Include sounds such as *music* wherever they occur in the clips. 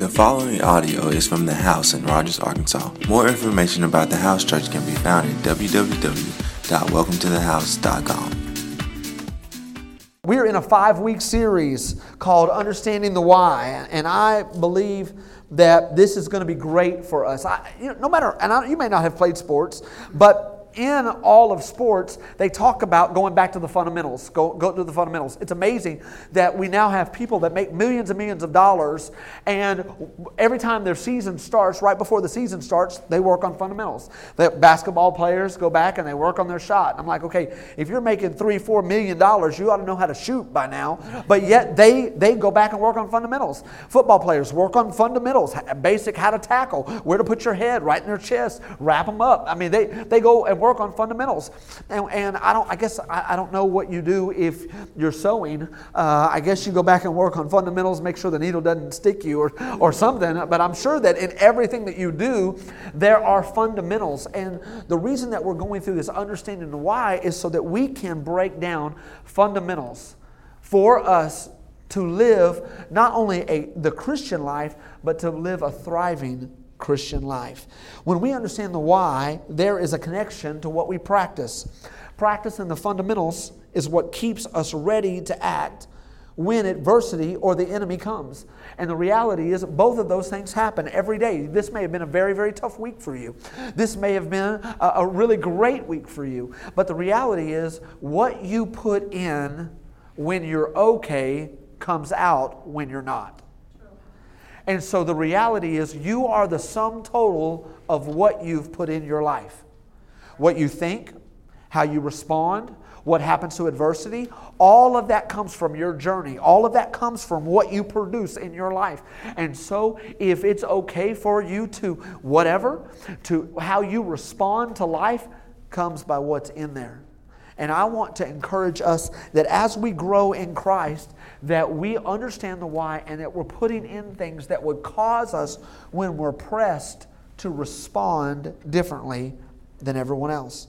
The following audio is from The House in Rogers, Arkansas. More information about The House Church can be found at www.welcometothehouse.com. We're in a five week series called Understanding the Why, and I believe that this is going to be great for us. I, you know, no matter, and I, you may not have played sports, but in all of sports, they talk about going back to the fundamentals. Go, go to the fundamentals. It's amazing that we now have people that make millions and millions of dollars, and every time their season starts, right before the season starts, they work on fundamentals. The basketball players go back and they work on their shot. I'm like, okay, if you're making three, four million dollars, you ought to know how to shoot by now. But yet they they go back and work on fundamentals. Football players work on fundamentals, basic how to tackle, where to put your head right in their chest, wrap them up. I mean, they they go and work on fundamentals. And, and I don't, I guess I, I, don't know what you do if you're sewing. Uh, I guess you go back and work on fundamentals, make sure the needle doesn't stick you or, or something. But I'm sure that in everything that you do, there are fundamentals. And the reason that we're going through this understanding why is so that we can break down fundamentals for us to live not only a, the Christian life, but to live a thriving Christian life. When we understand the why, there is a connection to what we practice. In the fundamentals is what keeps us ready to act when adversity or the enemy comes. And the reality is, both of those things happen every day. This may have been a very, very tough week for you. This may have been a, a really great week for you. But the reality is, what you put in when you're okay comes out when you're not. And so the reality is, you are the sum total of what you've put in your life. What you think, how you respond, what happens to adversity, all of that comes from your journey. All of that comes from what you produce in your life. And so, if it's okay for you to whatever, to how you respond to life, comes by what's in there. And I want to encourage us that as we grow in Christ, that we understand the why and that we're putting in things that would cause us, when we're pressed, to respond differently than everyone else.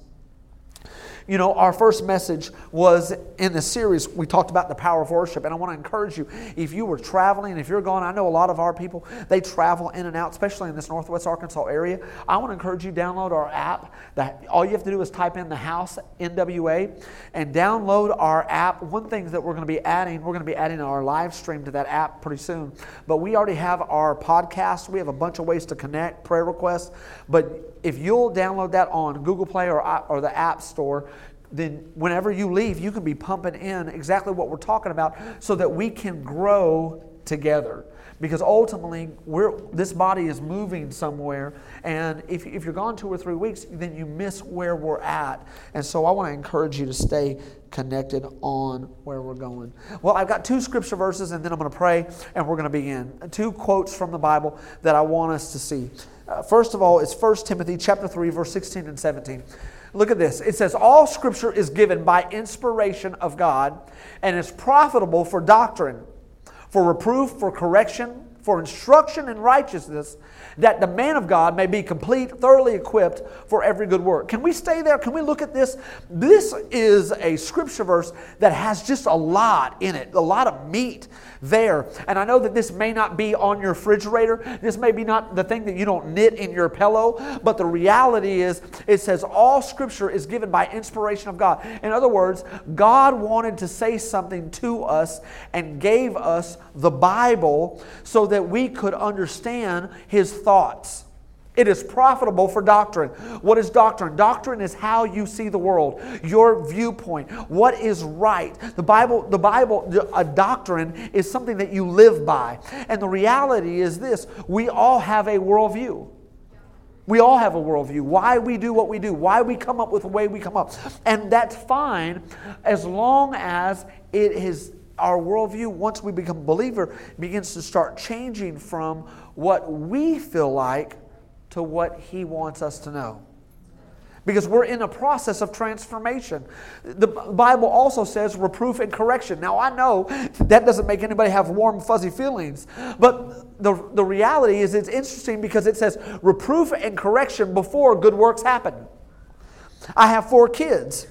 You know, our first message was in the series, we talked about the power of worship. And I want to encourage you, if you were traveling, if you're gone, I know a lot of our people, they travel in and out, especially in this Northwest Arkansas area. I want to encourage you, download our app. That all you have to do is type in the house NWA and download our app. One thing that we're going to be adding, we're going to be adding our live stream to that app pretty soon. But we already have our podcast. We have a bunch of ways to connect, prayer requests. But if you'll download that on Google Play or, or the App Store, then whenever you leave, you can be pumping in exactly what we're talking about so that we can grow together. Because ultimately, we're, this body is moving somewhere, and if, if you're gone two or three weeks, then you miss where we're at. And so I want to encourage you to stay connected on where we're going. Well, I've got two scripture verses, and then I'm going to pray, and we're going to begin. Two quotes from the Bible that I want us to see. Uh, first of all, it's 1 Timothy chapter 3, verse 16 and 17. Look at this. It says, All scripture is given by inspiration of God and is profitable for doctrine, for reproof, for correction, for instruction in righteousness, that the man of God may be complete, thoroughly equipped for every good work. Can we stay there? Can we look at this? This is a scripture verse that has just a lot in it, a lot of meat there. And I know that this may not be on your refrigerator. This may be not the thing that you don't knit in your pillow, but the reality is it says all scripture is given by inspiration of God. In other words, God wanted to say something to us and gave us the Bible so that we could understand his thoughts. It is profitable for doctrine. What is doctrine? Doctrine is how you see the world, your viewpoint, what is right. The Bible, the Bible, a doctrine is something that you live by. And the reality is this we all have a worldview. We all have a worldview. Why we do what we do, why we come up with the way we come up. And that's fine as long as it is our worldview, once we become a believer, begins to start changing from what we feel like to what He wants us to know. Because we're in a process of transformation. The Bible also says reproof and correction. Now, I know that doesn't make anybody have warm, fuzzy feelings, but the, the reality is it's interesting because it says reproof and correction before good works happen. I have four kids.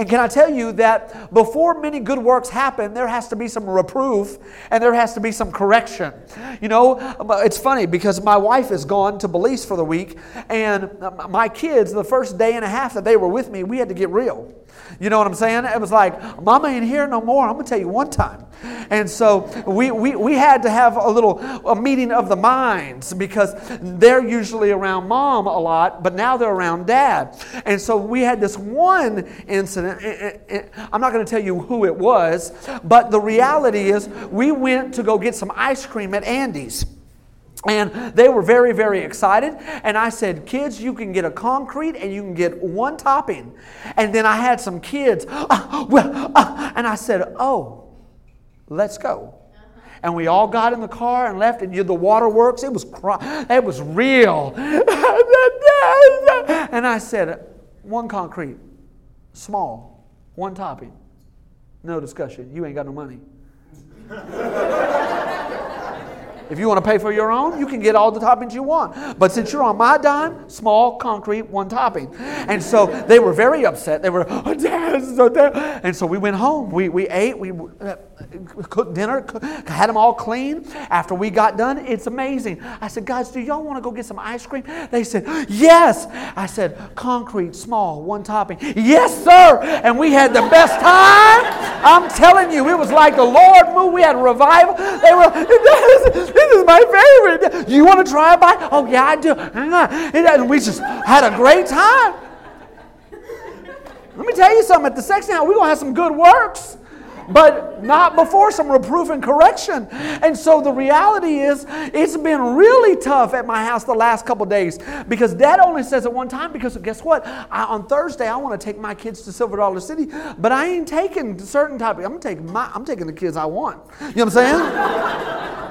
And can I tell you that before many good works happen, there has to be some reproof and there has to be some correction. You know, it's funny because my wife is gone to Belize for the week, and my kids, the first day and a half that they were with me, we had to get real. You know what I'm saying? It was like, Mama ain't here no more. I'm going to tell you one time. And so we, we, we had to have a little a meeting of the minds because they're usually around mom a lot, but now they're around dad. And so we had this one incident. Eh, eh, eh, I'm not going to tell you who it was, but the reality is we went to go get some ice cream at Andy's. And they were very, very excited. And I said, Kids, you can get a concrete and you can get one topping. And then I had some kids, uh, well, uh, and I said, Oh, let's go. And we all got in the car and left, and the waterworks, it was, it was real. *laughs* and I said, One concrete, small, one topping. No discussion. You ain't got no money. *laughs* If you want to pay for your own, you can get all the toppings you want. But since you're on my dime, small, concrete, one topping. And so they were very upset. They were, oh, Dad, so Dad. And so we went home. We, we ate, we uh, cooked dinner, had them all clean. After we got done, it's amazing. I said, Guys, do y'all want to go get some ice cream? They said, Yes. I said, Concrete, small, one topping. Yes, sir. And we had the best time. I'm telling you, it was like the Lord moved. We had a revival. They were, this is my favorite. You want to try a bite? Oh, yeah, I do. Mm-hmm. And we just had a great time. Let me tell you something. At the Sexton house, we're going to have some good works but not before some reproof and correction. And so the reality is, it's been really tough at my house the last couple days because dad only says it one time because guess what? I, on Thursday, I want to take my kids to Silver Dollar City, but I ain't taking certain topics. I'm taking my, I'm taking the kids I want. You know what I'm saying?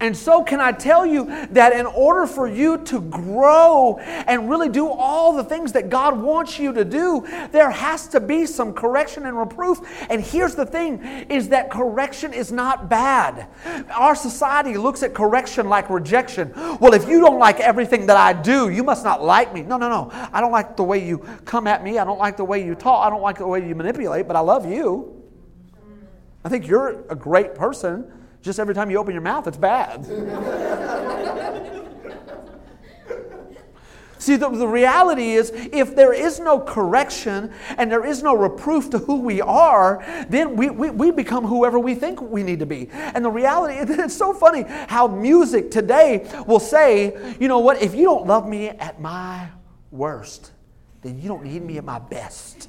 And so, can I tell you that in order for you to grow and really do all the things that God wants you to do, there has to be some correction and reproof. And here's the thing is that correction is not bad. Our society looks at correction like rejection. Well, if you don't like everything that I do, you must not like me. No, no, no. I don't like the way you come at me. I don't like the way you talk. I don't like the way you manipulate, but I love you. I think you're a great person. Just every time you open your mouth, it's bad. *laughs* See, the, the reality is if there is no correction and there is no reproof to who we are, then we, we, we become whoever we think we need to be. And the reality, *laughs* it's so funny how music today will say, you know what, if you don't love me at my worst, then you don't need me at my best.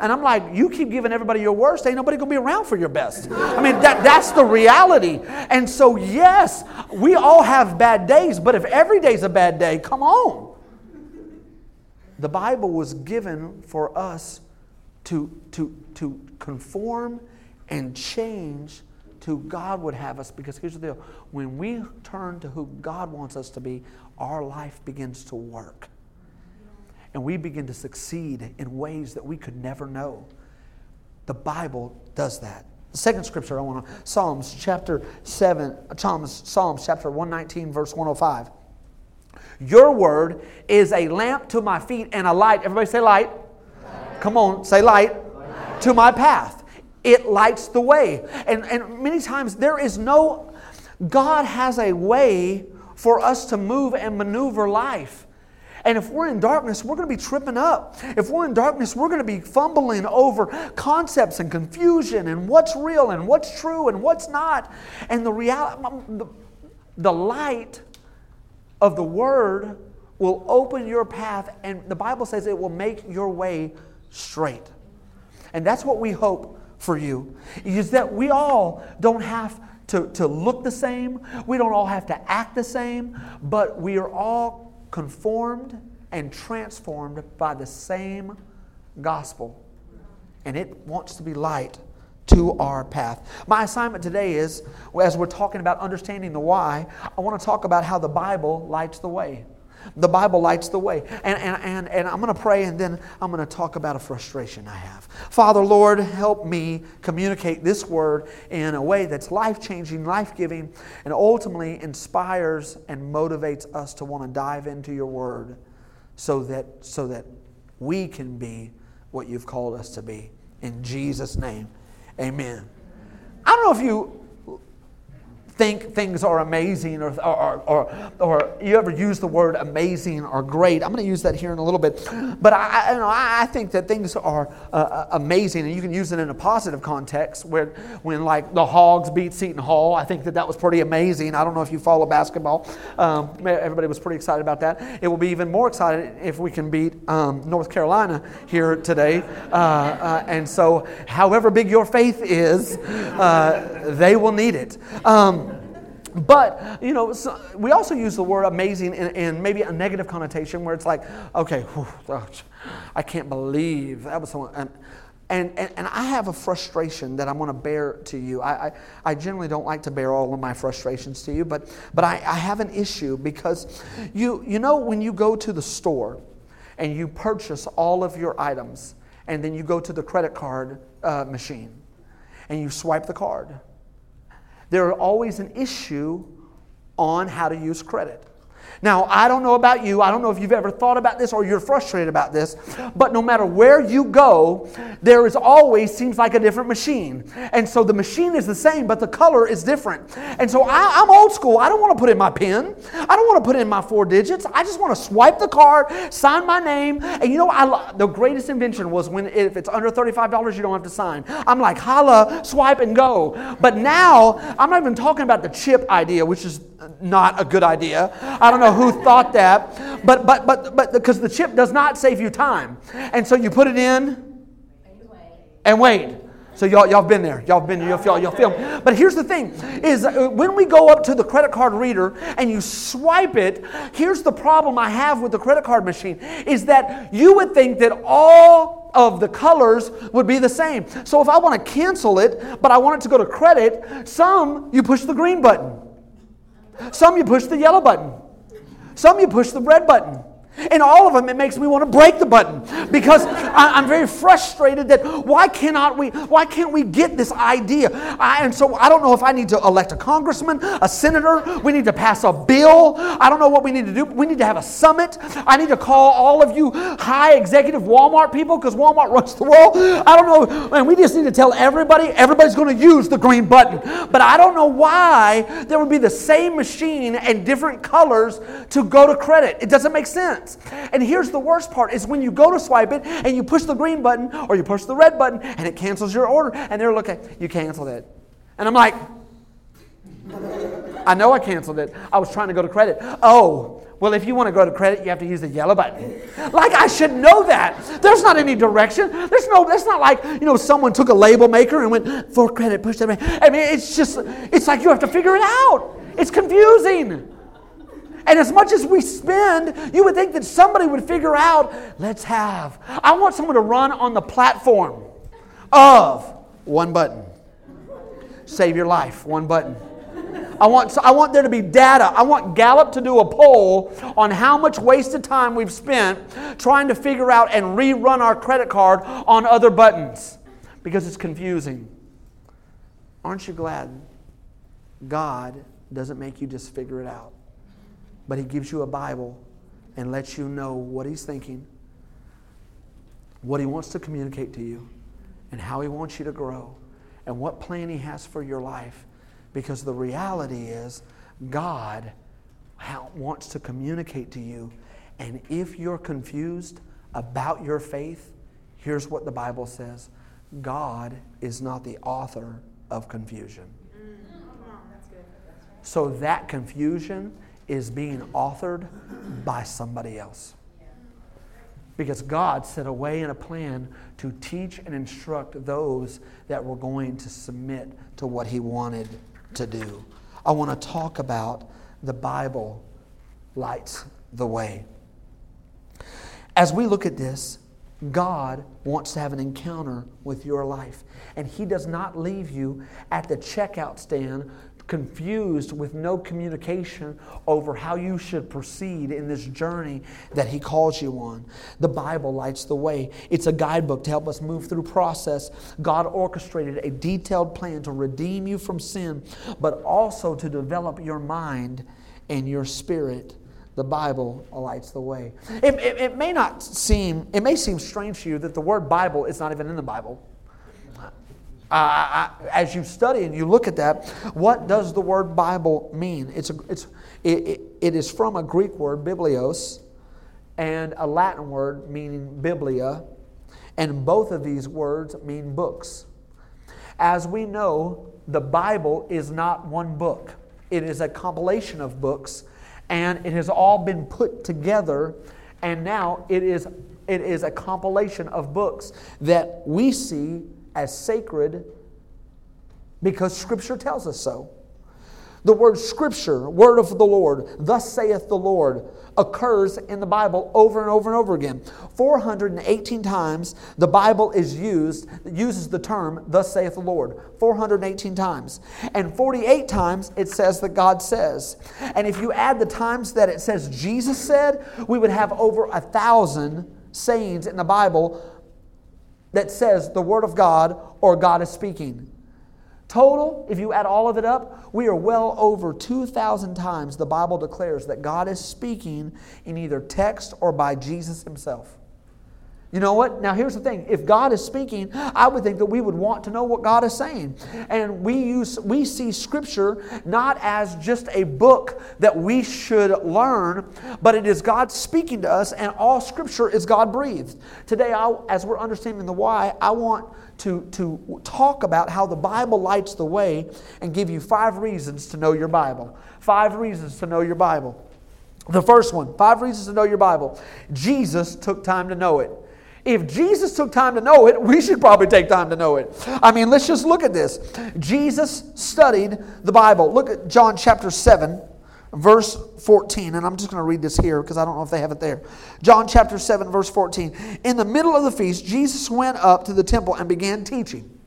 And I'm like, you keep giving everybody your worst, ain't nobody gonna be around for your best. I mean, that, that's the reality. And so, yes, we all have bad days, but if every day's a bad day, come on. The Bible was given for us to, to, to conform and change to God would have us because here's the deal when we turn to who God wants us to be, our life begins to work and we begin to succeed in ways that we could never know. The Bible does that. The second scripture I want to Psalms chapter 7, Psalms, Psalms chapter 119, verse 105. Your word is a lamp to my feet and a light. Everybody say light. light. Come on, say light. light. To my path. It lights the way. And, and many times there is no, God has a way for us to move and maneuver life. And if we're in darkness, we're going to be tripping up. If we're in darkness, we're going to be fumbling over concepts and confusion and what's real and what's true and what's not. And the reality, um, the, the light of the Word will open your path, and the Bible says it will make your way straight. And that's what we hope for you, is that we all don't have to, to look the same, we don't all have to act the same, but we are all conformed and transformed by the same gospel. And it wants to be light to our path. My assignment today is, as we're talking about understanding the why, I want to talk about how the Bible lights the way. The Bible lights the way. And, and, and, and I'm going to pray and then I'm going to talk about a frustration I have. Father, Lord, help me communicate this word in a way that's life changing, life giving, and ultimately inspires and motivates us to want to dive into your word so that, so that we can be what you've called us to be. In Jesus' name, amen. I don't know if you think things are amazing or, or, or, or, you ever use the word amazing or great. I'm going to use that here in a little bit. But I, you know, I think that things are uh, uh, amazing, and you can use it in a positive context where, when, like, the Hogs beat Seton Hall. I think that that was pretty amazing. I don't know if you follow basketball. Um, everybody was pretty excited about that. It will be even more excited if we can beat um, North Carolina here today. Uh, uh, and so, however big your faith is, uh, they will need it. Um, but, you know, so we also use the word amazing in, in, maybe a negative connotation where it's like, okay, whew, I can't believe that was someone. And, and, and, and, I have a frustration that I'm going to bear to you. I, I, I, generally don't like to bear all of my frustrations to you, but, but I, I have an issue because you, you know, when you go to the store and you purchase all of your items, and then you go to the credit card uh, machine and you swipe the card there are always an issue on how to use credit. Now, I don't know about you. I don't know if you've ever thought about this or you're frustrated about this, but no matter where you go, there is always seems like a different machine. And so the machine is the same, but the color is different. And so I, am old school. I don't want to put in my PIN. I don't want to put in my four digits. I just want to swipe the card, sign my name. And you know, I, the greatest invention was when if it's under $35, you don't have to sign. I'm like, holla, swipe and go. But now, I'm not even talking about the chip idea, which is not a good idea. I don't know who thought that, but but but but because the chip does not save you time, and so you put it in and wait. So y'all, y'all been there. Y'all been there. Y'all, y'all feel. But here's the thing: is when we go up to the credit card reader and you swipe it. Here's the problem I have with the credit card machine: is that you would think that all of the colors would be the same. So if I want to cancel it, but I want it to go to credit, some you push the green button. Some you push the yellow button. Some you push the red button. And all of them, it makes me want to break the button because I, am very frustrated that why cannot we, why can't we get this idea? I, and so I don't know if I need to elect a congressman, a senator, we need to pass a bill. I don't know what we need to do. We need to have a summit. I need to call all of you high executive Walmart people because Walmart runs the world. I don't know. And we just need to tell everybody, everybody's going to use the green button. But I don't know why there would be the same machine and different colors to go to credit. It doesn't make sense sense. And here's the worst part is when you go to swipe it and you push the green button or you push the red button and it cancels your order and they're looking, you canceled it. And I'm like, I know I canceled it. I was trying to go to credit. Oh, well, if you want to go to credit, you have to use the yellow button. Like I should know that. There's not any direction. There's no. That's not like you know someone took a label maker and went for credit, push that. I mean, it's just. It's like you have to figure it out. It's confusing. And as much as we spend, you would think that somebody would figure out, let's have. I want someone to run on the platform of one button. Save your life, one button. I want, I want there to be data. I want Gallup to do a poll on how much wasted time we've spent trying to figure out and rerun our credit card on other buttons because it's confusing. Aren't you glad God doesn't make you just figure it out? But He gives you a Bible and lets you know what He's thinking, what He wants to communicate to you, and how He wants you to grow, and what plan He has for your life. Because the reality is, God wants to communicate to you. And if you're confused about your faith, here's what the Bible says God is not the author of confusion. Mm. So that confusion is being authored by somebody else. Because God set a way and a plan to teach and instruct those that were going to submit to what He wanted to do. I want to talk about the Bible lights the way. As we look at this, God wants to have an encounter with your life. And He does not leave you at the checkout stand confused with no communication over how you should proceed in this journey that He calls you on. The Bible lights the way. It's a guidebook to help us move through process. God orchestrated a detailed plan to redeem you from sin, but also to develop your mind and your spirit the Bible lights the way. It, it, it, may not seem, it may seem strange to you that the word Bible is not even in the Bible. Uh, as you study and you look at that, what does the word Bible mean? It's a, it's, it, it, it is from a Greek word, biblios, and a Latin word meaning biblia, and both of these words mean books. As we know, the Bible is not one book, it is a compilation of books, and it has all been put together, and now it is, it is a compilation of books that we see as sacred because Scripture tells us so. The word scripture, word of the Lord, thus saith the Lord, occurs in the Bible over and over and over again. 418 times the Bible is used, uses the term, thus saith the Lord. 418 times. And 48 times it says that God says. And if you add the times that it says Jesus said, we would have over a thousand sayings in the Bible that says the Word of God or God is speaking. Total, if you add all of it up, we are well over 2,000 times the Bible declares that God is speaking in either text or by Jesus Himself. You know what? Now, here's the thing. If God is speaking, I would think that we would want to know what God is saying. And we, use, we see Scripture not as just a book that we should learn, but it is God speaking to us, and all Scripture is God breathed. Today, I, as we're understanding the why, I want to, to talk about how the Bible lights the way and give you five reasons to know your Bible. Five reasons to know your Bible. The first one, five reasons to know your Bible. Jesus took time to know it. If Jesus took time to know it, we should probably take time to know it. I mean, let's just look at this. Jesus studied the Bible. Look at John chapter 7, verse 14. And I'm just going to read this here because I don't know if they have it there. John chapter 7, verse 14. In the middle of the feast, Jesus went up to the temple and began teaching.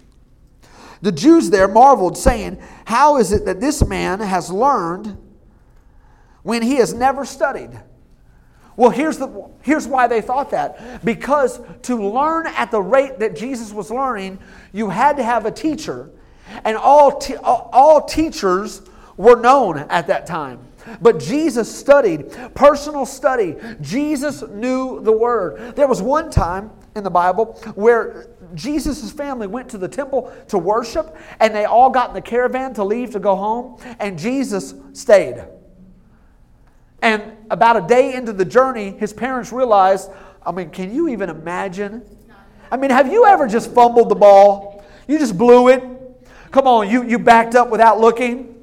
The Jews there marveled, saying, How is it that this man has learned when he has never studied? Well, here's, the, here's why they thought that. Because to learn at the rate that Jesus was learning, you had to have a teacher. And all, te- all teachers were known at that time. But Jesus studied, personal study. Jesus knew the Word. There was one time in the Bible where Jesus' family went to the temple to worship, and they all got in the caravan to leave to go home, and Jesus stayed. And about a day into the journey, his parents realized I mean, can you even imagine? I mean, have you ever just fumbled the ball? You just blew it? Come on, you, you backed up without looking?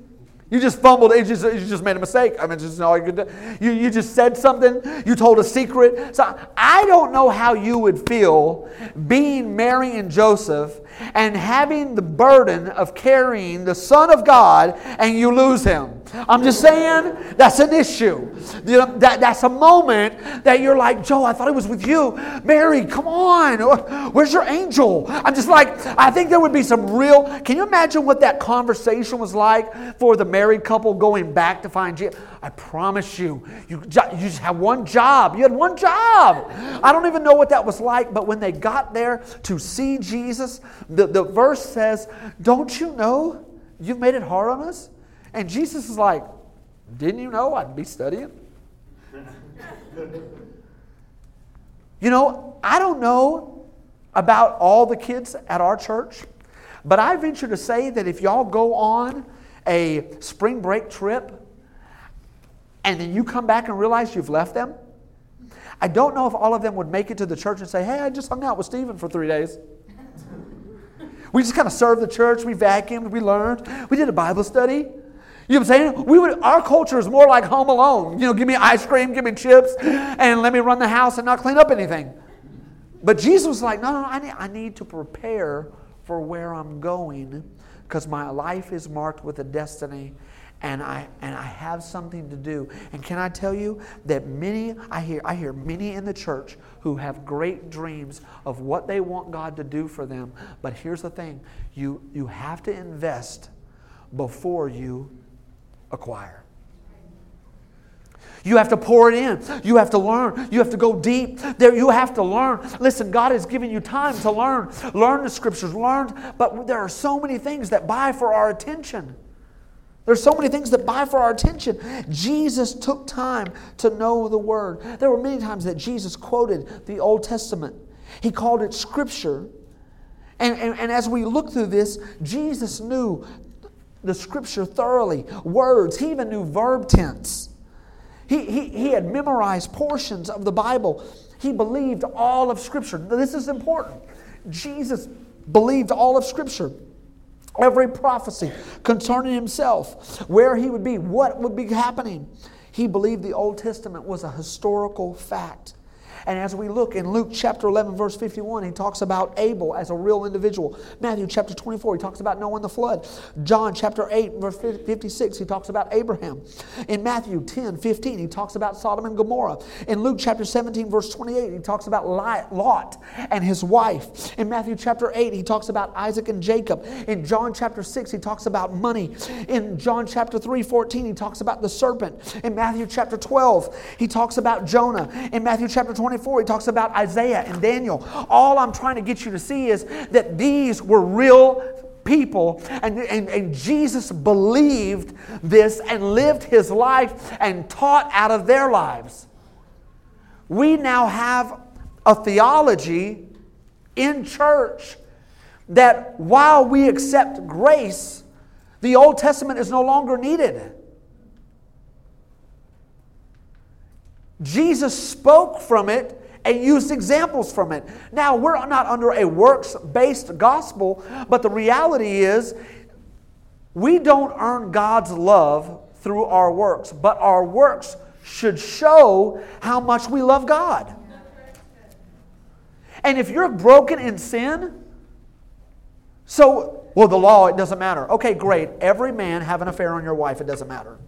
You just fumbled. You just, you just made a mistake. I mean, just all you could do. You, you just said something. You told a secret. So I don't know how you would feel being Mary and Joseph and having the burden of carrying the Son of God and you lose him. I'm just saying that's an issue. You know, that, that's a moment that you're like, Joe, I thought it was with you. Mary, come on. Where's your angel? I'm just like, I think there would be some real. Can you imagine what that conversation was like for the married couple going back to find Jesus? I promise you, you, you just have one job. You had one job. I don't even know what that was like, but when they got there to see Jesus, the, the verse says, Don't you know you've made it hard on us? And Jesus is like, Didn't you know I'd be studying? you know, I don't know about all the kids at our church, but I venture to say that if y'all go on a spring break trip and then you come back and realize you've left them, I don't know if all of them would make it to the church and say, Hey, I just hung out with Steven for three days. We just kind of served the church, we vacuumed, we learned, we did a Bible study. You know what I'm saying? We would, our culture is more like home alone. You know, give me ice cream, give me chips, and let me run the house and not clean up anything. But Jesus was like, no, no, I need, I need to prepare for where I'm going because my life is marked with a destiny and I and I have something to do. And can I tell you that many I hear I hear many in the church who have great dreams of what they want God to do for them. But here's the thing, you you have to invest before you acquire. You have to pour it in. You have to learn. You have to go deep. There, you have to learn. Listen, God has given you time to learn. Learn the scriptures. Learn, but there are so many things that buy for our attention. There's so many things that buy for our attention. Jesus took time to know the Word. There were many times that Jesus quoted the Old Testament. He called it Scripture. And, and, and as we look through this, Jesus knew the Scripture thoroughly, words, he even knew verb tense. He, he, he had memorized portions of the Bible. He believed all of Scripture. This is important. Jesus believed all of Scripture. Every prophecy concerning himself, where he would be, what would be happening. He believed the Old Testament was a historical fact. And as we look in Luke chapter 11, verse 51, he talks about Abel as a real individual. Matthew chapter 24, he talks about Noah and the flood. John chapter 8, verse 56, he talks about Abraham. In Matthew 10, 15, he talks about Sodom and Gomorrah. In Luke chapter 17, verse 28, he talks about Lot and his wife. In Matthew chapter 8, he talks about Isaac and Jacob. In John chapter 6, he talks about manna. In John chapter 3, 14, he talks about the serpent. In Matthew chapter 12, he talks about Jonah. In Matthew chapter 20, 24, he talks about Isaiah and Daniel. All I'm trying to get you to see is that these were real people, and, and, and Jesus believed this and lived his life and taught out of their lives. We now have a theology in church that while we accept grace, the Old Testament is no longer needed. Jesus spoke from it and used examples from it. Now, we're not under a works based gospel, but the reality is we don't earn God's love through our works, but our works should show how much we love God. And if you're broken in sin, so, well, the law, it doesn't matter. Okay, great. Every man have an affair on your wife, it doesn't matter.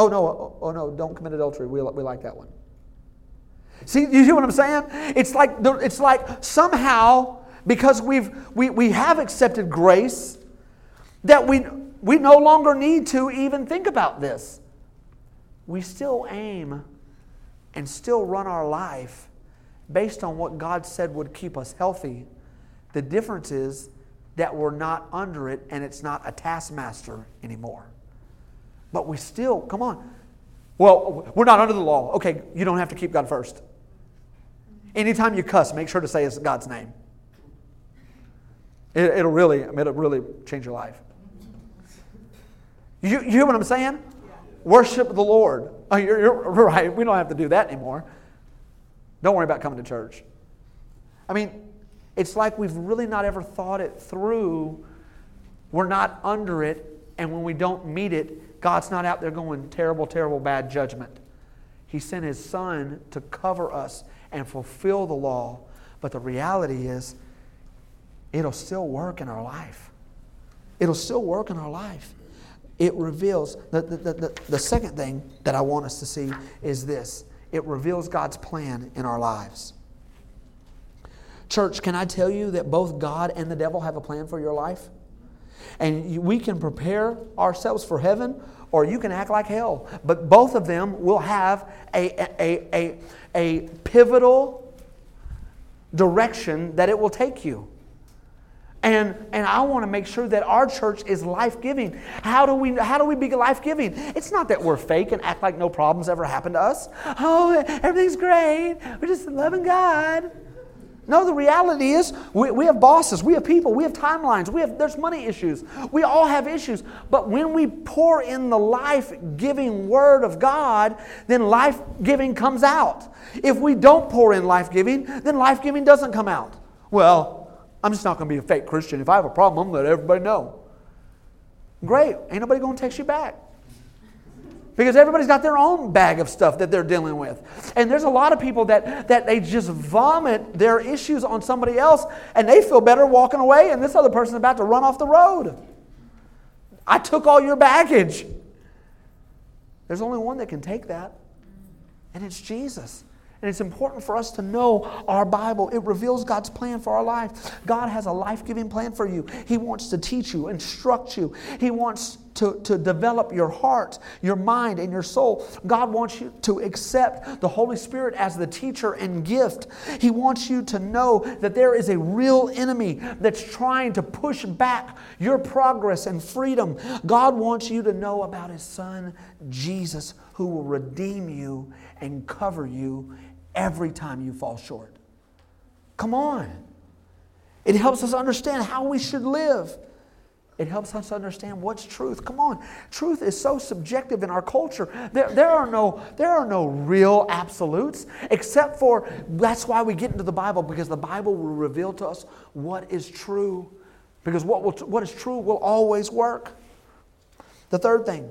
Oh, no, oh, oh, oh no, don't commit adultery. We, we like that one. See, you see what I'm saying? It's like, it's like somehow, because we've, we, we have accepted grace, that we, we no longer need to even think about this. We still aim and still run our life based on what God said would keep us healthy. The difference is that we're not under it and it's not a taskmaster anymore. But we still, come on. Well, we're not under the law. Okay, you don't have to keep God first. Anytime you cuss, make sure to say it's God's name. It, will really, it'll really change your life. You, you hear what I'm saying? Worship the Lord. Oh, you're, you're right. We don't have to do that anymore. Don't worry about coming to church. I mean, it's like we've really not ever thought it through. We're not under it, and when we don't meet it, God's not out there going terrible, terrible, bad judgment. He sent His Son to cover us and fulfill the law. But the reality is, it'll still work in our life. It'll still work in our life. It reveals, the, the, the, the second thing that I want us to see is this it reveals God's plan in our lives. Church, can I tell you that both God and the devil have a plan for your life? And we can prepare ourselves for heaven or you can act like hell. But both of them will have a, a, a, a pivotal direction that it will take you. And, and I want to make sure that our church is life giving. How do we how do we be life giving? It's not that we're fake and act like no problems ever happened to us. Oh, everything's great. We're just loving God. No, the reality is we, we have bosses, we have people, we have timelines, we have there's money issues. We all have issues. But when we pour in the life-giving word of God, then life-giving comes out. If we don't pour in life-giving, then life-giving doesn't come out. Well, I'm just not going to be a fake Christian. If I have a problem, I'm to let everybody know. Great. Ain't nobody going to text you back. Because everybody's got their own bag of stuff that they're dealing with. And there's a lot of people that, that they just vomit their issues on somebody else and they feel better walking away, and this other person's about to run off the road. I took all your baggage. There's only one that can take that, and it's Jesus. And it's important for us to know our Bible. It reveals God's plan for our life. God has a life giving plan for you. He wants to teach you, instruct you. He wants to, to develop your heart, your mind, and your soul. God wants you to accept the Holy Spirit as the teacher and gift. He wants you to know that there is a real enemy that's trying to push back your progress and freedom. God wants you to know about His Son, Jesus, who will redeem you and cover you every time you fall short. Come on. It helps us understand how we should live. It helps us understand what's truth. Come on. Truth is so subjective in our culture. There, there, are no, there are no real absolutes, except for that's why we get into the Bible, because the Bible will reveal to us what is true. Because what, will, what is true will always work. The third thing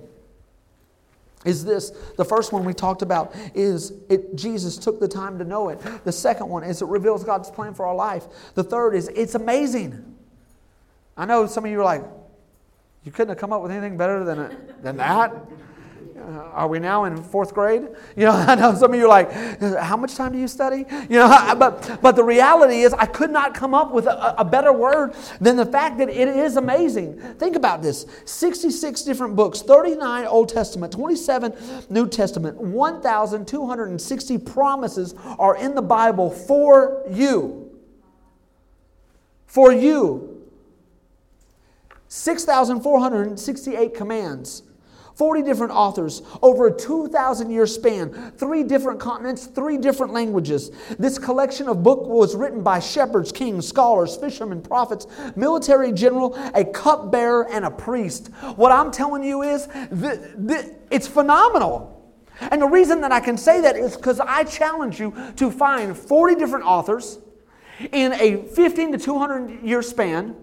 is this the first one we talked about is it jesus took the time to know it the second one is it reveals god's plan for our life the third is it's amazing i know some of you are like you couldn't have come up with anything better than, than that uh, are we now in fourth grade? You know, *laughs* I know some of you are like, how much time do you study? You know, *laughs* but, but the reality is, I could not come up with a, a better word than the fact that it is amazing. Think about this 66 different books, 39 Old Testament, 27 New Testament, 1,260 promises are in the Bible for you. For you. 6,468 commands. 40 different authors over a 2,000 year span, three different continents, three different languages. This collection of book was written by shepherds, kings, scholars, fishermen, prophets, military general, a cupbearer, and a priest. What I'm telling you is, th- th- it's phenomenal. And the reason that I can say that is because I challenge you to find 40 different authors in a 15 to 200 year span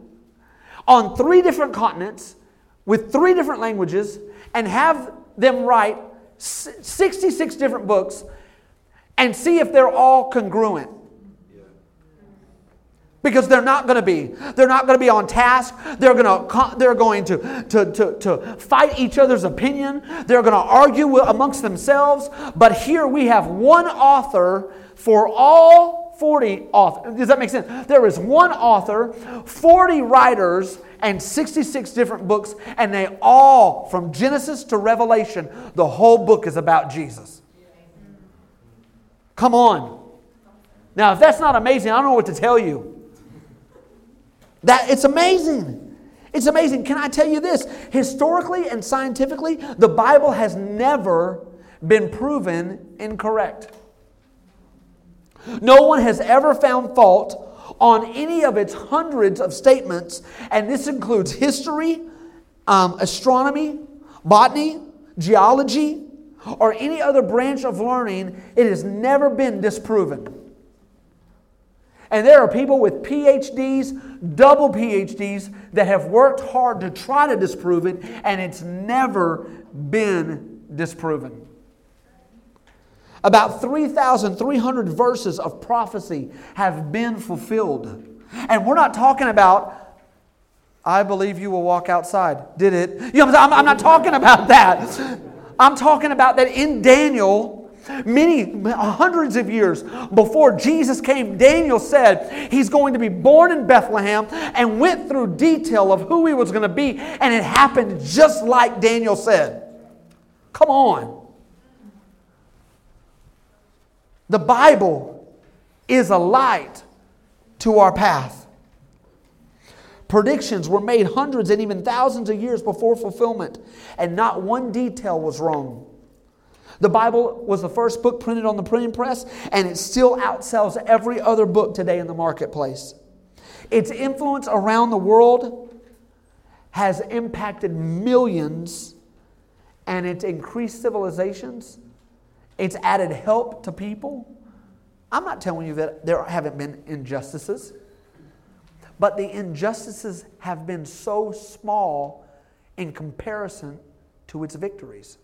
on three different continents with three different languages and have them write 66 different books and see if they're all congruent. Because they're not going to be. They're not going to be on task. They're going to, they're going to, to, to, to fight each other's opinion. They're going to argue amongst themselves. But here we have one author for all 40 authors. Does that make sense? There is one author, 40 writers, and 66 different books, and they all, from Genesis to Revelation, the whole book is about Jesus. Come on. Now, if that's not amazing, I don't know what to tell you. That it's amazing. It's amazing. Can I tell you this? Historically and scientifically, the Bible has never been proven incorrect. No one has ever found fault on any of its hundreds of statements, and this includes history, um, astronomy, botany, geology, or any other branch of learning, it has never been disproven. And there are people with PhDs, double PhDs, that have worked hard to try to disprove it, and it's never been disproven. About 3,300 verses of prophecy have been fulfilled. And we're not talking about, I believe you will walk outside. Did it? You know, I'm, I'm not talking about that. I'm talking about that in Daniel, many hundreds of years before Jesus came, Daniel said he's going to be born in Bethlehem and went through detail of who he was going to be, and it happened just like Daniel said. Come on. The Bible is a light to our path. Predictions were made hundreds and even thousands of years before fulfillment, and not one detail was wrong. The Bible was the first book printed on the printing press, and it still outsells every other book today in the marketplace. Its influence around the world has impacted millions, and it's increased civilizations it's added help to people. I'm not telling you that there haven't been injustices, but the injustices have been so small in comparison to its victories.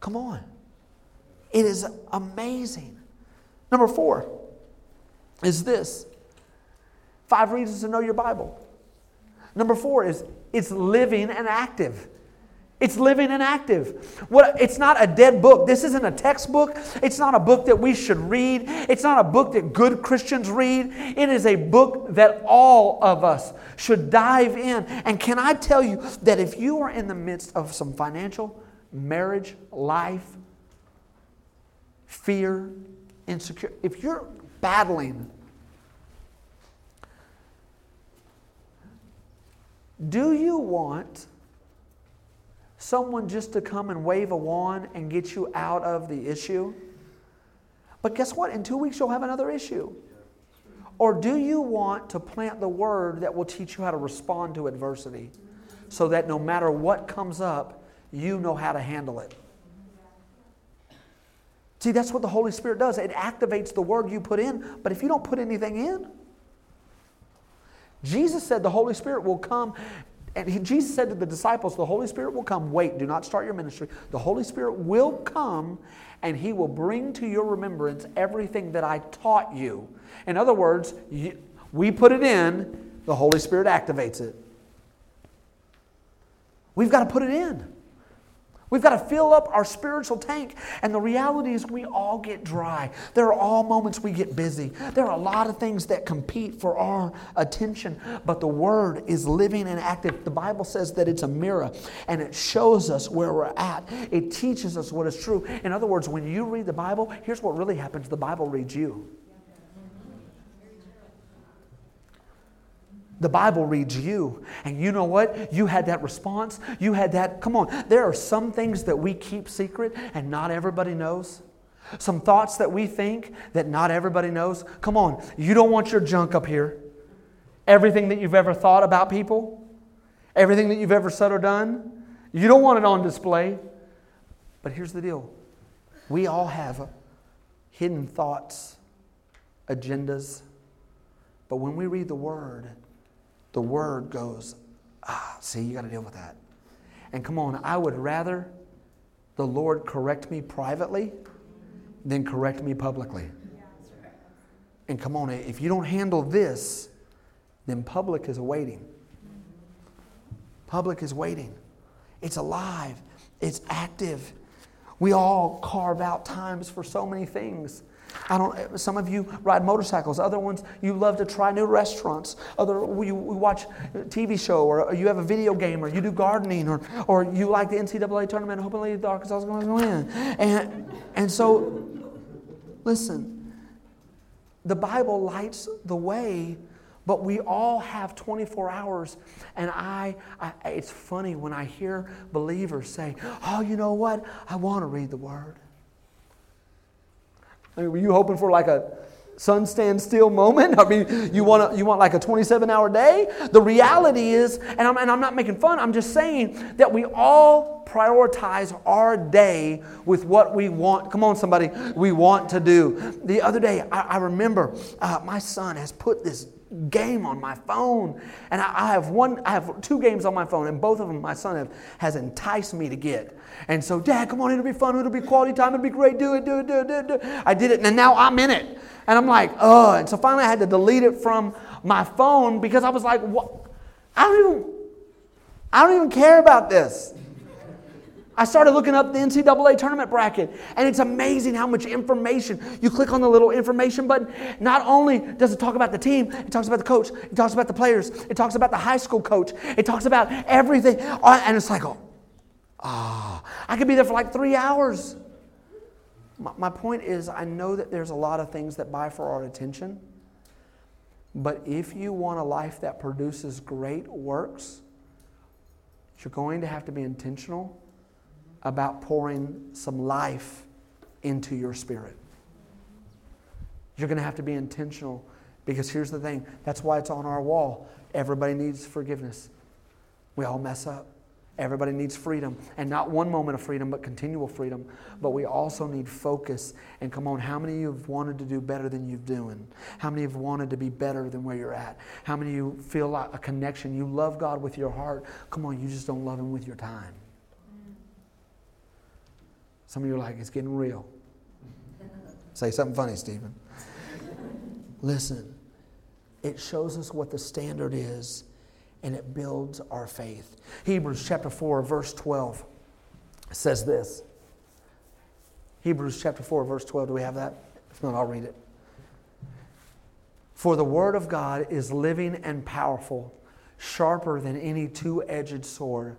Come on. It is amazing. Number four is this five reasons to know your Bible. Number four is it's living and active. It's living and active. What, it's not a dead book. This isn't a textbook. It's not a book that we should read. It's not a book that good Christians read. It is a book that all of us should dive in. And can I tell you that if you are in the midst of some financial, marriage, life, fear, insecurity, if you're battling, do you want someone just to come and wave a wand and get you out of the issue. But guess what? In two weeks, you'll have another issue. Or do you want to plant the word that will teach you how to respond to adversity so that no matter what comes up, you know how to handle it? See, that's what the Holy Spirit does. It activates the word you put in, but if you don't put anything in, Jesus said the Holy Spirit will come and he, Jesus said to the disciples, The Holy Spirit will come. Wait, do not start your ministry. The Holy Spirit will come and he will bring to your remembrance everything that I taught you. In other words, you, we put it in, the Holy Spirit activates it. We've got to put it in. We've got to fill up our spiritual tank. And the reality is, we all get dry. There are all moments we get busy. There are a lot of things that compete for our attention, but the Word is living and active. The Bible says that it's a mirror and it shows us where we're at, it teaches us what is true. In other words, when you read the Bible, here's what really happens the Bible reads you. The Bible reads you. And you know what? You had that response. You had that. Come on. There are some things that we keep secret and not everybody knows. Some thoughts that we think that not everybody knows. Come on. You don't want your junk up here. Everything that you've ever thought about people, everything that you've ever said or done, you don't want it on display. But here's the deal we all have hidden thoughts, agendas. But when we read the Word, the word goes, ah, see, you got to deal with that. And come on, I would rather the Lord correct me privately than correct me publicly. And come on, if you don't handle this, then public is waiting. Public is waiting. It's alive, it's active. We all carve out times for so many things. I don't. Some of you ride motorcycles. Other ones you love to try new restaurants. Other you, watch a TV show, or you have a video game, or you do gardening, or or you like the NCAA tournament. Hopefully, the Arkansas is going to win. And and so, listen. The Bible lights the way, but we all have 24 hours. And I, I it's funny when I hear believers say, "Oh, you know what? I want to read the Word." I mean, were you hoping for like a sun stand still moment? *laughs* I mean, you want, a, you want like a 27 hour day? The reality is, and I'm, and I'm not making fun, I'm just saying that we all prioritize our day with what we want. Come on, somebody, we want to do. The other day, I, I remember uh, my son has put this game on my phone. And I, I, have one, I have two games on my phone, and both of them my son have, has enticed me to get. And so, Dad, come on, it'll be fun, it'll be quality time, it'll be great, do it, do it, do it, do it. Do it. I did it, and now I'm in it. And I'm like, oh. And so finally I had to delete it from my phone because I was like, what? I don't even, I don't even care about this. I started looking up the NCAA tournament bracket, and it's amazing how much information. You click on the little information button. Not only does it talk about the team, it talks about the coach, it talks about the players, it talks about the high school coach, it talks about everything. Uh, and it's like, oh, ah, I could be there for like three hours. My, my point is, I know that there's a lot of things that buy for our attention, but if you want a life that produces great works, you're going to have to be intentional about pouring some life into your spirit. You're going to have to be intentional because here's the thing that's why it's on our wall. Everybody needs forgiveness. We all mess up. Everybody needs freedom. And not one moment of freedom, but continual freedom. But we also need focus. And come on, how many of you have wanted to do better than you're doing? How many have wanted to be better than where you're at? How many of you feel like a connection? You love God with your heart. Come on, you just don't love Him with your time. Some of you are like, it's getting real. Say something funny, Steven. Listen, it shows us what the standard is, and it builds our faith. Hebrews chapter 4, verse 12 says this. Hebrews chapter 4, verse 12. Do we have that? If not, I'll read it. For the word of God is living and powerful, sharper than any two edged sword,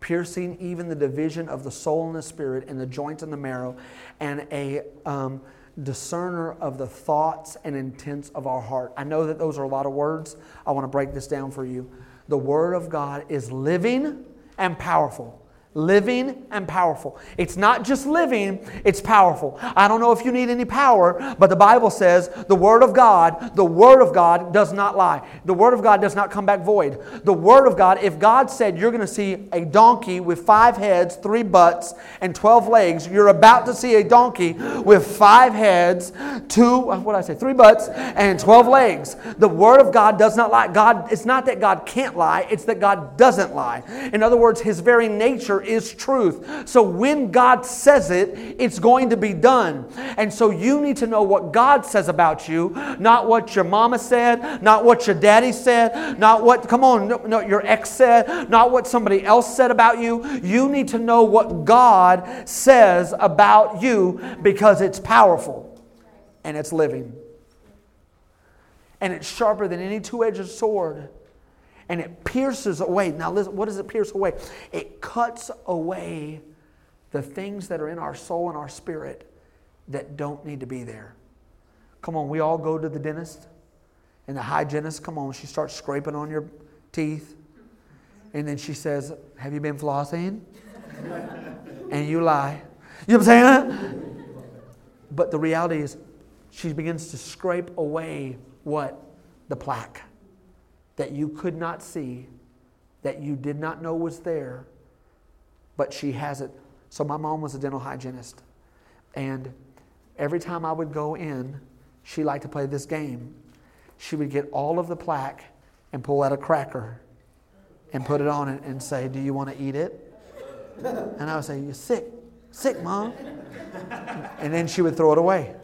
piercing even the division of the soul and the spirit, and the joints and the marrow, and a um, discerner of the thoughts and intents of our heart. I know that those are a lot of words. I want to break this down for you. The Word of God is living and powerful living and powerful. It's not just living, it's powerful. I don't know if you need any power, but the Bible says the Word of God, the Word of God does not lie. The Word of God does not come back void. The Word of God, if God said you're going to see a donkey with five heads, three butts, and 12 legs, you're about to see a donkey with five heads, two, uh, what did I say, three butts, and 12 legs. The Word of God does not lie. God, it's not that God can't lie, it's that God doesn't lie. In other words, His very nature is truth. So when God says it, it's going to be done. And so you need to know what God says about you, not what your mama said, not what your daddy said, not what, come on, no, no, your ex said, not what somebody else said about you. You need to know what God says about you because it's powerful and it's living. And it's sharper than any two edged sword and it pierces away. Now, listen, what does it pierce away? It cuts away the things that are in our soul and our spirit that don't need to be there. Come on, we all go to the dentist, and the hygienist, come on, she starts scraping on your teeth, and then she says, Have you been flossing? *laughs* and you lie. You know what I'm saying? But the reality is, she begins to scrape away what? The plaque that you could not see, that you did not know was there, but she has it. So my mom was a dental hygienist. And every time I would go in, she liked to play this game. She would get all of the plaque and pull out a cracker and put it on it and say, Do you want to eat it? And I would say, You're sick. Sick, mom. And then she would throw it away.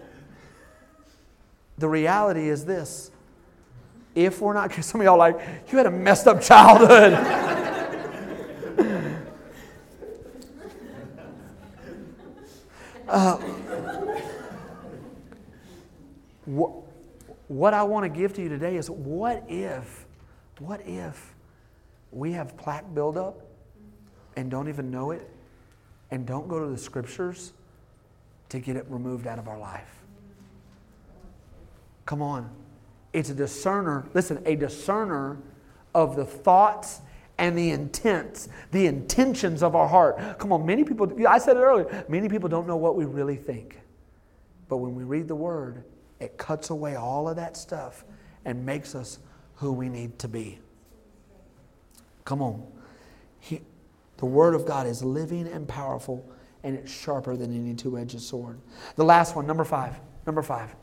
The reality is this if we're not, some of y'all like, you had a messed up childhood. *laughs* uh, what, what I want to give to you today is what if, what if we have plaque buildup and don't even know it and don't go to the scriptures to get it removed out of our life? Come on. It's a discerner, listen, a discerner of the thoughts and the intents, the intentions of our heart. Come on, many people, I said it earlier, many people don't know what we really think. But when we read the Word, it cuts away all of that stuff and makes us who we need to be. Come on. He, the Word of God is living and powerful, and it's sharper than any two edged sword. The last one, number five. Number five.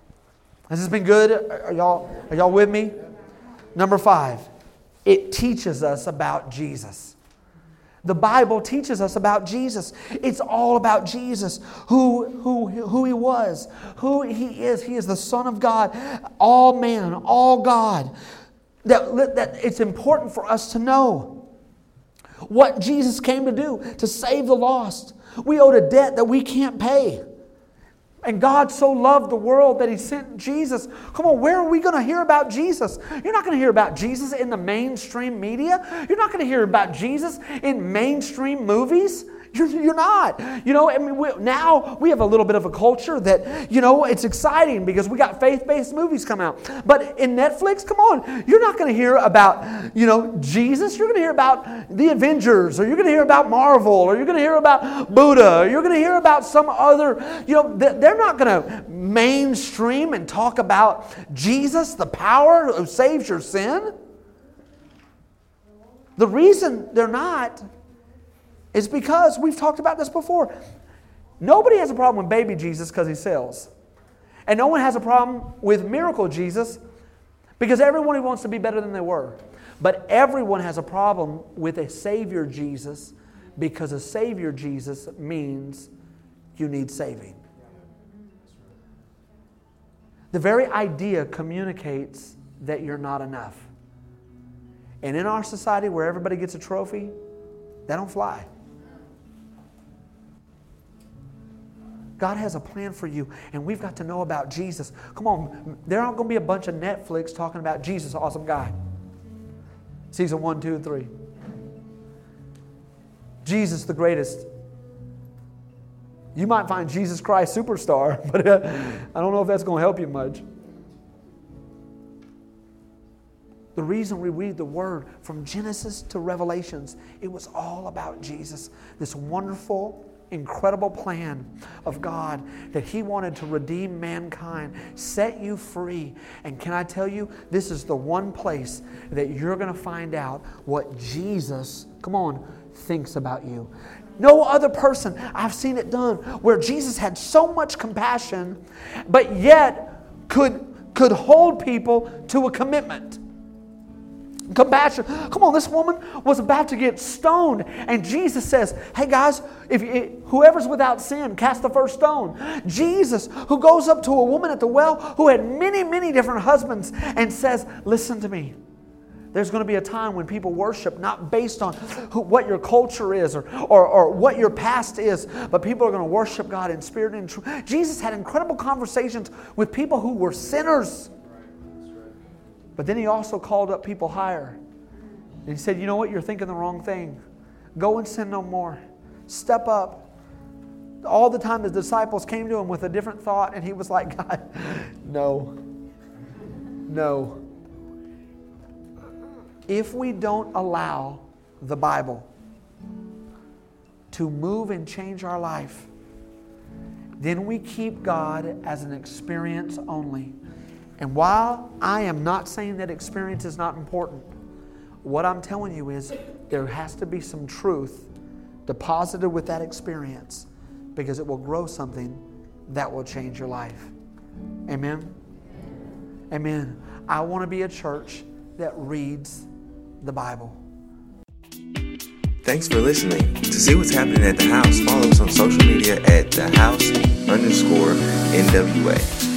Has this been good? Are y'all, are y'all with me? Number five, it teaches us about Jesus. The Bible teaches us about Jesus. It's all about Jesus, who, who, who he was, who he is. He is the Son of God, all man, all God. That, that it's important for us to know what Jesus came to do to save the lost. We owed a debt that we can't pay. And God so loved the world that He sent Jesus. Come on, where are we going to hear about Jesus? You're not going to hear about Jesus in the mainstream media. You're not going to hear about Jesus in mainstream movies. You're, you're not. You know, I mean, we, now we have a little bit of a culture that, you know, it's exciting because we got faith based movies come out. But in Netflix, come on, you're not going to hear about, you know, Jesus. You're going to hear about the Avengers, or you're going to hear about Marvel, or you're going to hear about Buddha, or you're going to hear about some other, you know, they're not going to mainstream and talk about Jesus, the power who saves your sin. The reason they're not is because we've talked about this before. Nobody has a problem with baby Jesus because he sells. And no one has a problem with miracle Jesus because everyone wants to be better than they were. But everyone has a problem with a Savior Jesus because a Savior Jesus means you need saving. The very idea communicates that you're not enough. And in our society where everybody gets a trophy, they don't fly. God has a plan for you, and we've got to know about Jesus. Come on, there aren't going to be a bunch of Netflix talking about Jesus, awesome guy. Season one, two, and three. Jesus, the greatest. You might find Jesus Christ superstar, *laughs* but uh, I don't know if that's going to help you much. The reason we read the Word from Genesis to Revelations, it was all about Jesus, this wonderful, incredible plan of God that He wanted to redeem mankind, set you free. And can I tell you, this is the one place that you're going to find out what Jesus, come on, thinks about you. No other person, I've seen it done, where Jesus had so much compassion, but yet could, could hold people to a commitment compassion. Come on, this woman was about to get stoned, and Jesus says, "Hey guys, if, whoever's without sin, cast the first stone." Jesus, who goes up to a woman at the well who had many, many different husbands, and says, "Listen to me." There's going to be a time when people worship not based on who, what your culture is or, or, or what your past is, but people are going to worship God in spirit and truth. Jesus had incredible conversations with people who were sinners. But then he also called up people higher. And he said, You know what? You're thinking the wrong thing. Go and sin no more. Step up. All the time, the disciples came to him with a different thought, and he was like, *laughs* God, no. No. If we don't allow the Bible to move and change our life, then we keep God as an experience only. And while I am not saying that experience is not important, what I'm telling you is there has to be some truth deposited with that experience because it will grow something that will change your life. Amen? Amen. I want to be a church that reads the Bible. Thanks for listening. To see what's happening at the house, follow us on social media at the house underscore NWA.